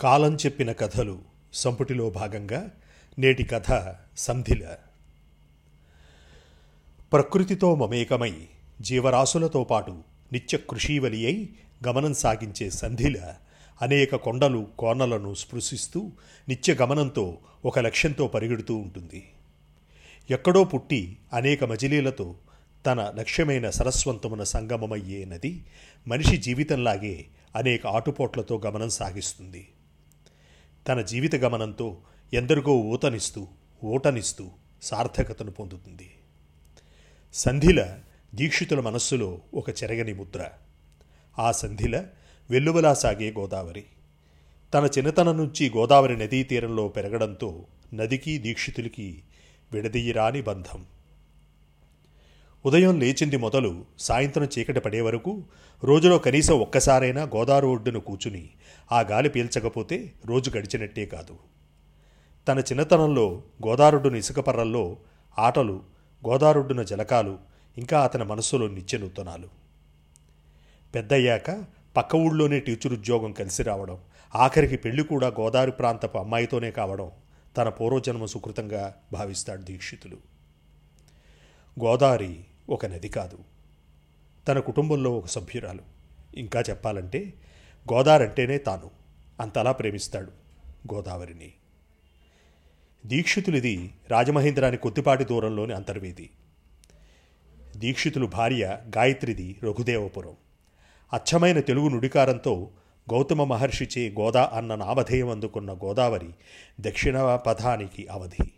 కాలం చెప్పిన కథలు సంపుటిలో భాగంగా నేటి కథ సంధిల. ప్రకృతితో మమేకమై జీవరాశులతో పాటు నిత్య కృషీవలి అయి గమనం సాగించే సంధిల అనేక కొండలు కోనలను స్పృశిస్తూ నిత్య గమనంతో ఒక లక్ష్యంతో పరిగెడుతూ ఉంటుంది. ఎక్కడో పుట్టి అనేక మజిలీలతో తన లక్ష్యమైన సరస్వంతమున సంగమమయ్యే నది మనిషి జీవితంలాగే అనేక ఆటుపోట్లతో గమనం సాగిస్తుంది. తన జీవిత గమనంతో ఎందరికో ఊతనిస్తూ ఊటనిస్తూ సార్థకతను పొందుతుంది. సంధిల దీక్షితుల మనస్సులో ఒక చెరగని ముద్ర. ఆ సంధిల వెల్లువలా సాగే గోదావరి. తన చిన్నతనం నుంచి గోదావరి నదీ తీరంలో పెరగడంతో నదికి దీక్షితులకి విడదీయరాని బంధం. ఉదయం లేచింది మొదలు సాయంత్రం చీకటి పడే వరకు రోజులో కనీసం ఒక్కసారైనా గోదావరి ఒడ్డున కూచుని ఆ గాలి పీల్చకపోతే రోజు గడిచినట్టే కాదు. తన చిన్నతనంలో గోదారుడును ఇసుకపర్రల్లో ఆటలు గోదారుడున జలకాలు ఇంకా అతని మనస్సులో నిత్య నూతనాలు పెద్దయ్యాక పక్క ఊళ్ళోనే టీచర్ ఉద్యోగం కలిసి రావడం ఆఖరికి పెళ్ళి కూడా గోదావరి ప్రాంతపు అమ్మాయితోనే కావడం తన పూర్వజన్మ సుకృతంగా భావిస్తాడు దీక్షితులు. గోదావరి ఒక నది కాదు. తన కుటుంబంలో ఒక సభ్యురాలు. ఇంకా చెప్పాలంటే గోదావరి అంటేనే తాను. అంతలా ప్రేమిస్తాడు గోదావరిని. దీక్షితులిది రాజమహేంద్రాని కొద్దిపాటి దూరంలోని అంతర్వేది. దీక్షితులు భార్య గాయత్రిది రఘుదేవపురం. అచ్చమైన తెలుగు నుడికారంతో గౌతమ మహర్షిచే గోదా అన్న నామధేయం అందుకున్న గోదావరి దక్షిణ పథానికి అవధి.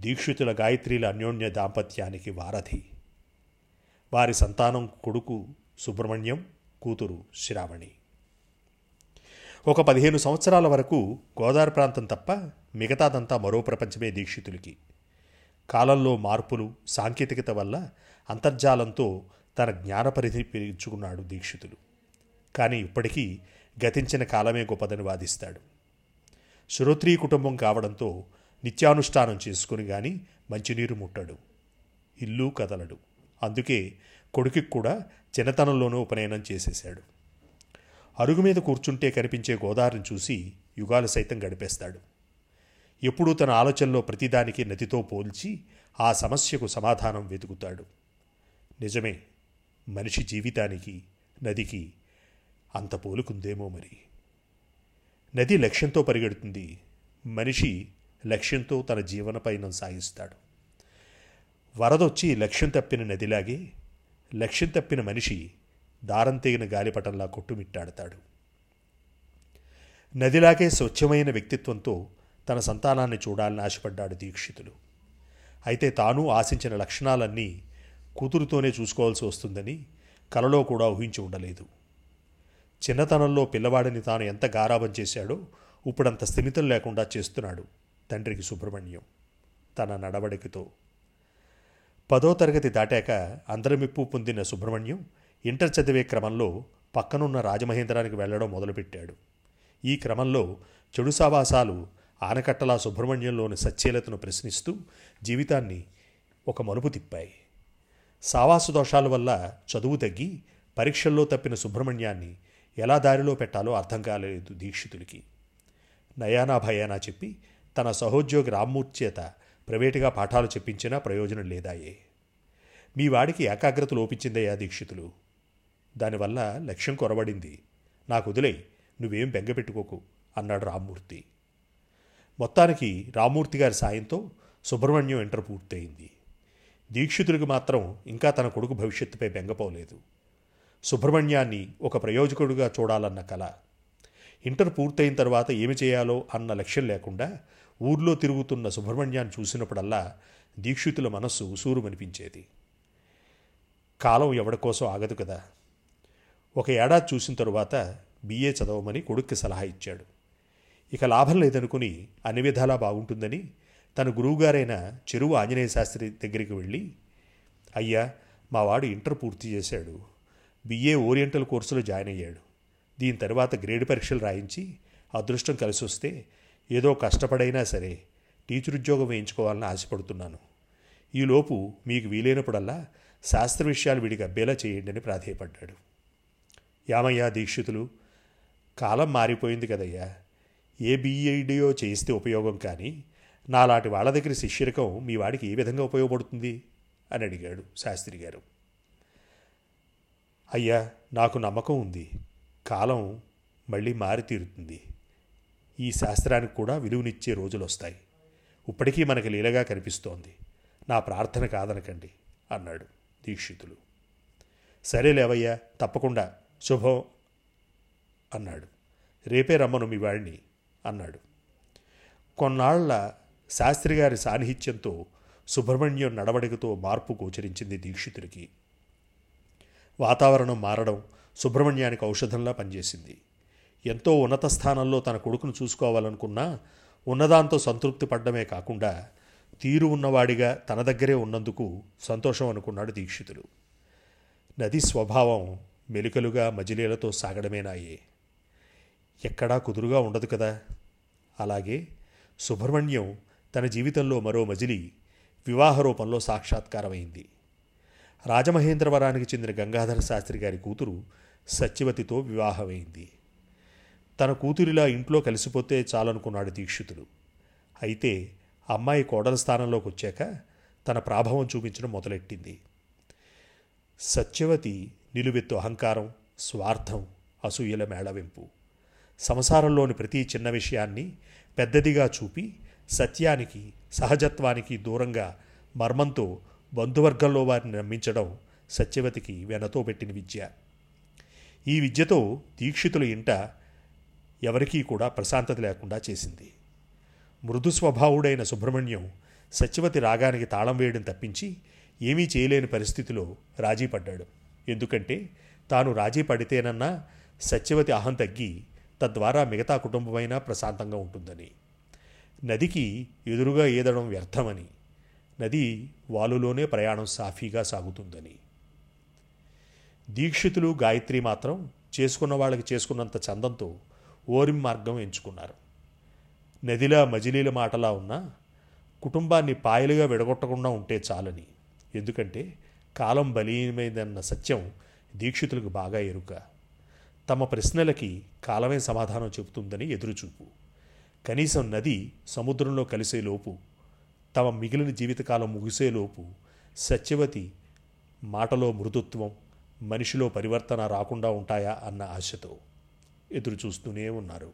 దీక్షితుల గాయత్రిల అన్యోన్య దాంపత్యానికి వారధి. వారి సంతానం కొడుకు సుబ్రహ్మణ్యం కూతురు శ్రావణి. ఒక పదిహేను సంవత్సరాల వరకు గోదావరి ప్రాంతం తప్ప మిగతాదంతా మరో ప్రపంచమే దీక్షితులకి. కాలంలో మార్పులు సాంకేతికత వల్ల అంతర్జాలంతో తన జ్ఞానపరిధి పెంచుకున్నాడు దీక్షితులు. కానీ ఇప్పటికీ గతించిన కాలమే గొప్పదని వాదిస్తాడు. శ్రోత్రీ కుటుంబం కావడంతో నిత్యానుష్ఠానం చేసుకుని కానీ మంచినీరు ముట్టడు. ఇల్లు కదలడు. అందుకే కొడుకు కూడా చిన్నతనంలోనూ ఉపనయనం చేసేశాడు. అరుగు మీద కూర్చుంటే కనిపించే గోదావరిని చూసి యుగాలు సైతం గడిపేస్తాడు. ఎప్పుడూ తన ఆలోచనలో ప్రతిదానికి నదితో పోల్చి ఆ సమస్యకు సమాధానం వెతుకుతాడు. నిజమే మనిషి జీవితానికి నదికి అంత పోలుకుందేమో మరి. నది లక్ష్యంతో పరిగెడుతుంది. మనిషి లక్ష్యంతో తన జీవన పయనం సాగిస్తాడు. వరదొచ్చి లక్ష్యం తప్పిన నదిలాగే లక్ష్యం తప్పిన మనిషి దారం తెగిన గాలిపటంలా కొట్టుమిట్టాడతాడు. నదిలాగే స్వచ్ఛమైన వ్యక్తిత్వంతో తన సంతానాన్ని చూడాలని ఆశపడ్డాడు దీక్షితులు అయితే తాను ఆశించిన లక్షణాలన్నీ కూతురుతోనే చూసుకోవాల్సి వస్తుందని కలలో కూడా ఊహించి ఉండలేదు. చిన్నతనంలో పిల్లవాడిని తాను ఎంత గారాబం చేశాడో ఇప్పుడంత స్థిమితం లేకుండా చేస్తున్నాడు. తండ్రికి సుబ్రహ్మణ్యం తన నడవడికతో. పదో తరగతి దాటాక అందరమిప్పు పొందిన సుబ్రహ్మణ్యం ఇంటర్ చదివే క్రమంలో పక్కనున్న రాజమహేంద్రానికి వెళ్ళడం మొదలుపెట్టాడు. ఈ క్రమంలో చెడు సావాసాలు ఆనకట్టలా సుబ్రహ్మణ్యంలోని సచ్చేలతను ప్రశ్నిస్తూ జీవితాన్ని ఒక మలుపు తిప్పాయి. సావాసు దోషాల వల్ల చదువు తగ్గి పరీక్షల్లో తప్పిన సుబ్రహ్మణ్యాన్ని ఎలా దారిలో పెట్టాలో అర్థం కాలేదు దీక్షితులకి నయానా భయానా చెప్పి తన సహోద్యోగి రామ్మూర్తి చేత ప్రైవేటుగా పాఠాలు చెప్పించినా ప్రయోజనం లేదాయే. మీ వాడికి ఏకాగ్రత లోపించిందయ్యా దీక్షితులు. దానివల్ల లక్ష్యం కొరబడింది. నాకు వదిలే నువ్వేం బెంగపెట్టుకోకు అన్నాడు రామ్మూర్తి. మొత్తానికి రామ్మూర్తి గారి సాయంతో సుబ్రహ్మణ్యం ఇంటర్ పూర్తయింది. దీక్షితుడికి మాత్రం ఇంకా తన కొడుకు భవిష్యత్తుపై బెంగపోలేదు సుబ్రహ్మణ్యాన్ని ఒక ప్రయోజకుడిగా చూడాలన్న కళ ఇంటర్ పూర్తయిన తర్వాత ఏమి చేయాలో అన్న లక్ష్యం లేకుండా ఊర్లో తిరుగుతున్న సుబ్రహ్మణ్యాన్ని చూసినప్పుడల్లా దీక్షితుల మనస్సు ఉసూరుమనిపించేది. కాలం ఎవడి కోసం ఆగదు కదా. ఒక ఏడాది చూసిన తరువాత బీఏ చదవమని కొడుక్కి సలహా ఇచ్చాడు. ఇక లాభం లేదనుకుని అన్ని విధాలా బాగుంటుందని తన గురువుగారైన చెరువు ఆంజనేయ శాస్త్రి దగ్గరికి వెళ్ళి అయ్యా మా వాడు ఇంటర్ పూర్తి చేశాడు. బిఏ ఓరియంటల్ కోర్సులో జాయిన్ అయ్యాడు. దీని తర్వాత గ్రేడ్ పరీక్షలు రాయించి అదృష్టం కలిసి వస్తే ఏదో కష్టపడైనా సరే టీచర్ ఉద్యోగం వేయించుకోవాలని ఆశపడుతున్నాను. ఈలోపు మీకు వీలైనప్పుడల్లా శాస్త్ర విషయాలు విడిగా అబ్బేలా చేయండి అని ప్రాధేయపడ్డాడు. యామయ్య దీక్షితులు కాలం మారిపోయింది కదయ్యా. ఏ బీఈడియో చేయిస్తే ఉపయోగం కానీ నాలాంటి వాళ్ళ దగ్గర శిష్యరకం మీ వాడికి ఏ విధంగా ఉపయోగపడుతుంది? అని అడిగాడు శాస్త్రి గారు. అయ్యా నాకు నమ్మకం ఉంది. కాలం మళ్ళీ మారి తీరుతుంది ఈ శాస్త్రానికి కూడా విలువనిచ్చే రోజులు వస్తాయి ఇప్పటికీ మనకి లీలగా కనిపిస్తోంది. నా ప్రార్థన కాదనకండి అన్నాడు దీక్షితులు. సరే లేవయ్యా తప్పకుండా. శుభం అన్నాడు. రేపే రమ్మను మీ వాడిని అన్నాడు. కొన్నాళ్ళ శాస్త్రి గారి సాన్నిహిత్యంతో సుబ్రహ్మణ్యం నడవడికతో మార్పు గోచరించింది దీక్షితుడికి. వాతావరణం మారడం సుబ్రహ్మణ్యానికి ఔషధంలా పనిచేసింది. ఎంతో ఉన్నత స్థానంలో తన కొడుకును చూసుకోవాలనుకున్నా ఉన్నదాంతో సంతృప్తి పడ్డమే కాకుండా తీరు ఉన్నవాడిగా తన దగ్గరే ఉన్నందుకు సంతోషం అనుకున్నాడు దీక్షితుడు. నది స్వభావం మెలికలుగా మజిలీలతో సాగడమేనాయే. ఎక్కడా కుదురుగా ఉండదు కదా. అలాగే సుబ్రహ్మణ్యం తన జీవితంలో మరో మజిలి వివాహ రూపంలో సాక్షాత్కారమైంది. రాజమహేంద్రవరానికి చెందిన గంగాధర శాస్త్రి గారి కూతురు సత్యవతితో వివాహమైంది. తన కూతురిలా ఇంట్లో కలిసిపోతే చాలనుకున్నాడు దీక్షితుడు. అయితే అమ్మాయి కోడల స్థానంలోకి వచ్చాక తన ప్రాభవం చూపించడం మొదలెట్టింది. సత్యవతి నిలువెత్తు అహంకారం స్వార్థం అసూయల మేళవింపు. సంసారంలోని ప్రతి చిన్న విషయాన్ని పెద్దదిగా చూపి సత్యానికి సహజత్వానికి దూరంగా మర్మంతో బంధువర్గంలో వారిని నమ్మించడం సత్యవతికి వెనతో పెట్టిన విద్య. ఈ విద్యతో దీక్షితుల ఇంట ఎవరికీ కూడా ప్రశాంతత లేకుండా చేసింది. మృదు స్వభావుడైన సుబ్రహ్మణ్యం సత్యవతి రాగానికి తాళం వేయడం తప్పించి ఏమీ చేయలేని పరిస్థితిలో రాజీ పడ్డాడు. ఎందుకంటే తాను రాజీ పడితేనన్నా సత్యవతి అహం తగ్గి తద్వారా మిగతా కుటుంబమైనా ప్రశాంతంగా ఉంటుందని. నదికి ఎదురుగా ఈదడం వ్యర్థమని. నది వాలులోనే ప్రయాణం సాఫీగా సాగుతుందని. దీక్షితులు గాయత్రి మాత్రం చేసుకున్న వాళ్ళకి చేసుకున్నంత చందంతో ఓరిం మార్గం ఎంచుకున్నారు. నదిలా మజిలీల మాటలా ఉన్నా కుటుంబాన్ని పాయలుగా విడగొట్టకుండా ఉంటే చాలని. ఎందుకంటే కాలం బలీయమైందన్న సత్యం దీక్షితులకు బాగా ఎరుక. తమ ప్రశ్నలకి కాలమే సమాధానం చెబుతుందని ఎదురుచూపు. కనీసం నది సముద్రంలో కలిసేలోపు తమ మిగిలిన జీవితకాలం ముగిసేలోపు సత్యవతి మాటలో మృదుత్వం మనిషిలో పరివర్తన రాకుండా ఉంటాయా అన్న ఆశతో. ఎదురు చూస్తూనే ఉన్నారు.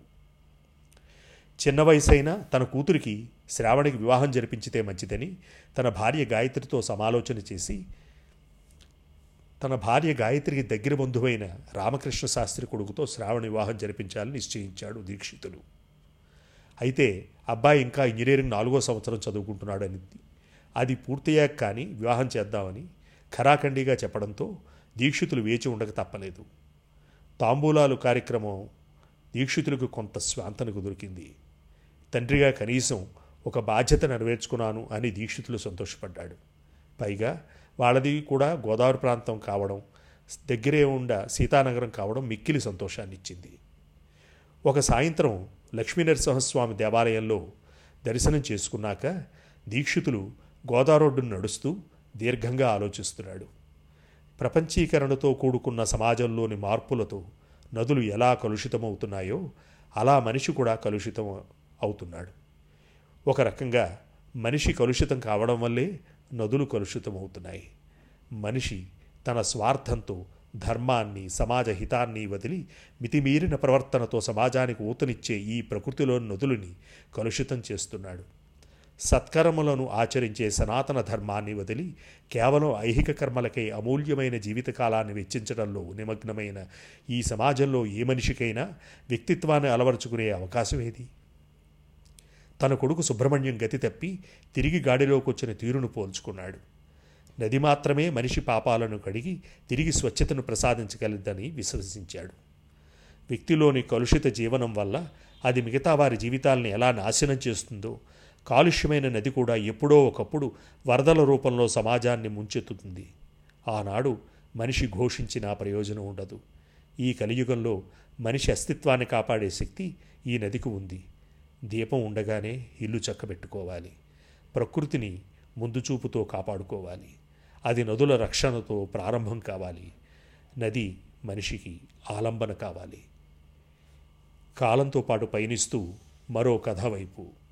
చిన్న వయసైనా తన కూతురికి శ్రావణికి వివాహం జరిపించితే మంచిదని తన భార్య గాయత్రితో సమాలోచన చేసి తన భార్య గాయత్రికి దగ్గర బంధువైన రామకృష్ణ శాస్త్రి కొడుకుతో శ్రావణ వివాహం జరిపించాలని నిశ్చయించాడు దీక్షితులు. అయితే అబ్బాయి ఇంకా ఇంజనీరింగ్ నాలుగో సంవత్సరం చదువుకుంటున్నాడని అది పూర్తయ్యాక కానీ వివాహం చేద్దామని ఖరాఖండిగా చెప్పడంతో దీక్షితులు వేచి ఉండక తప్పలేదు. తాంబూలాలు కార్యక్రమం దీక్షితులకు కొంత స్వాంతనకు దొరికింది. తండ్రిగా కనీసం ఒక బాధ్యత నెరవేర్చుకున్నాను అని దీక్షితులు సంతోషపడ్డాడు. పైగా వాళ్ళది కూడా గోదావరి ప్రాంతం కావడం దగ్గరే ఉండ సీతానగరం కావడం మిక్కిలి సంతోషాన్నిచ్చింది. ఒక సాయంత్రం లక్ష్మీనరసింహస్వామి దేవాలయంలో దర్శనం చేసుకున్నాక దీక్షితులు గోదారోడ్డును నడుస్తూ దీర్ఘంగా ఆలోచిస్తున్నాడు. ప్రపంచీకరణతో కూడుకున్న సమాజంలోని మార్పులతో నదులు ఎలా కలుషితమవుతున్నాయో అలా మనిషి కూడా కలుషితం అవుతున్నాడు. ఒక రకంగా మనిషి కలుషితం కావడం వల్లే నదులు కలుషితమవుతున్నాయి. మనిషి తన స్వార్థంతో ధర్మాన్ని సమాజ హితాన్ని వదిలి మితిమీరిన ప్రవర్తనతో సమాజానికి ఊతనిచ్చే ఈ ప్రకృతిలోని నదులని కలుషితం చేస్తున్నాడు. సత్కర్మలను ఆచరించే సనాతన ధర్మాన్ని వదిలి కేవలం ఐహిక కర్మలకై అమూల్యమైన జీవితకాలాన్ని వెచ్చించడంలో నిమగ్నమైన ఈ సమాజంలో ఏ మనిషికైనా వ్యక్తిత్వాన్ని అలవరుచుకునే అవకాశం ఏది? తన కొడుకు సుబ్రహ్మణ్యం గతి తప్పి తిరిగి గాడిలోకొచ్చిన తీరును పోల్చుకున్నాడు. నది మాత్రమే మనిషి పాపాలను కడిగి తిరిగి స్వచ్ఛతను ప్రసాదించగలదని విశ్వసించాడు. వ్యక్తిలోని కలుషిత జీవనం వల్ల అది మిగతా వారి జీవితాలను ఎలా నాశనం చేస్తుందో కాలుష్యమైన నది కూడా ఎప్పుడో ఒకప్పుడు వరదల రూపంలో సమాజాన్ని ముంచెత్తుతుంది. ఆనాడు మనిషి ఘోషించిన ప్రయోజనం ఉండదు. ఈ కలియుగంలో మనిషి అస్తిత్వాన్ని కాపాడే శక్తి ఈ నదికి ఉంది. దీపం ఉండగానే ఇల్లు చక్కబెట్టుకోవాలి. ప్రకృతిని ముందు చూపుతో కాపాడుకోవాలి. అది నదుల రక్షణతో ప్రారంభం కావాలి. నది మనిషికి ఆలంబన కావాలి. కాలంతో పాటు పయనిస్తూ మరో కథ వైపు.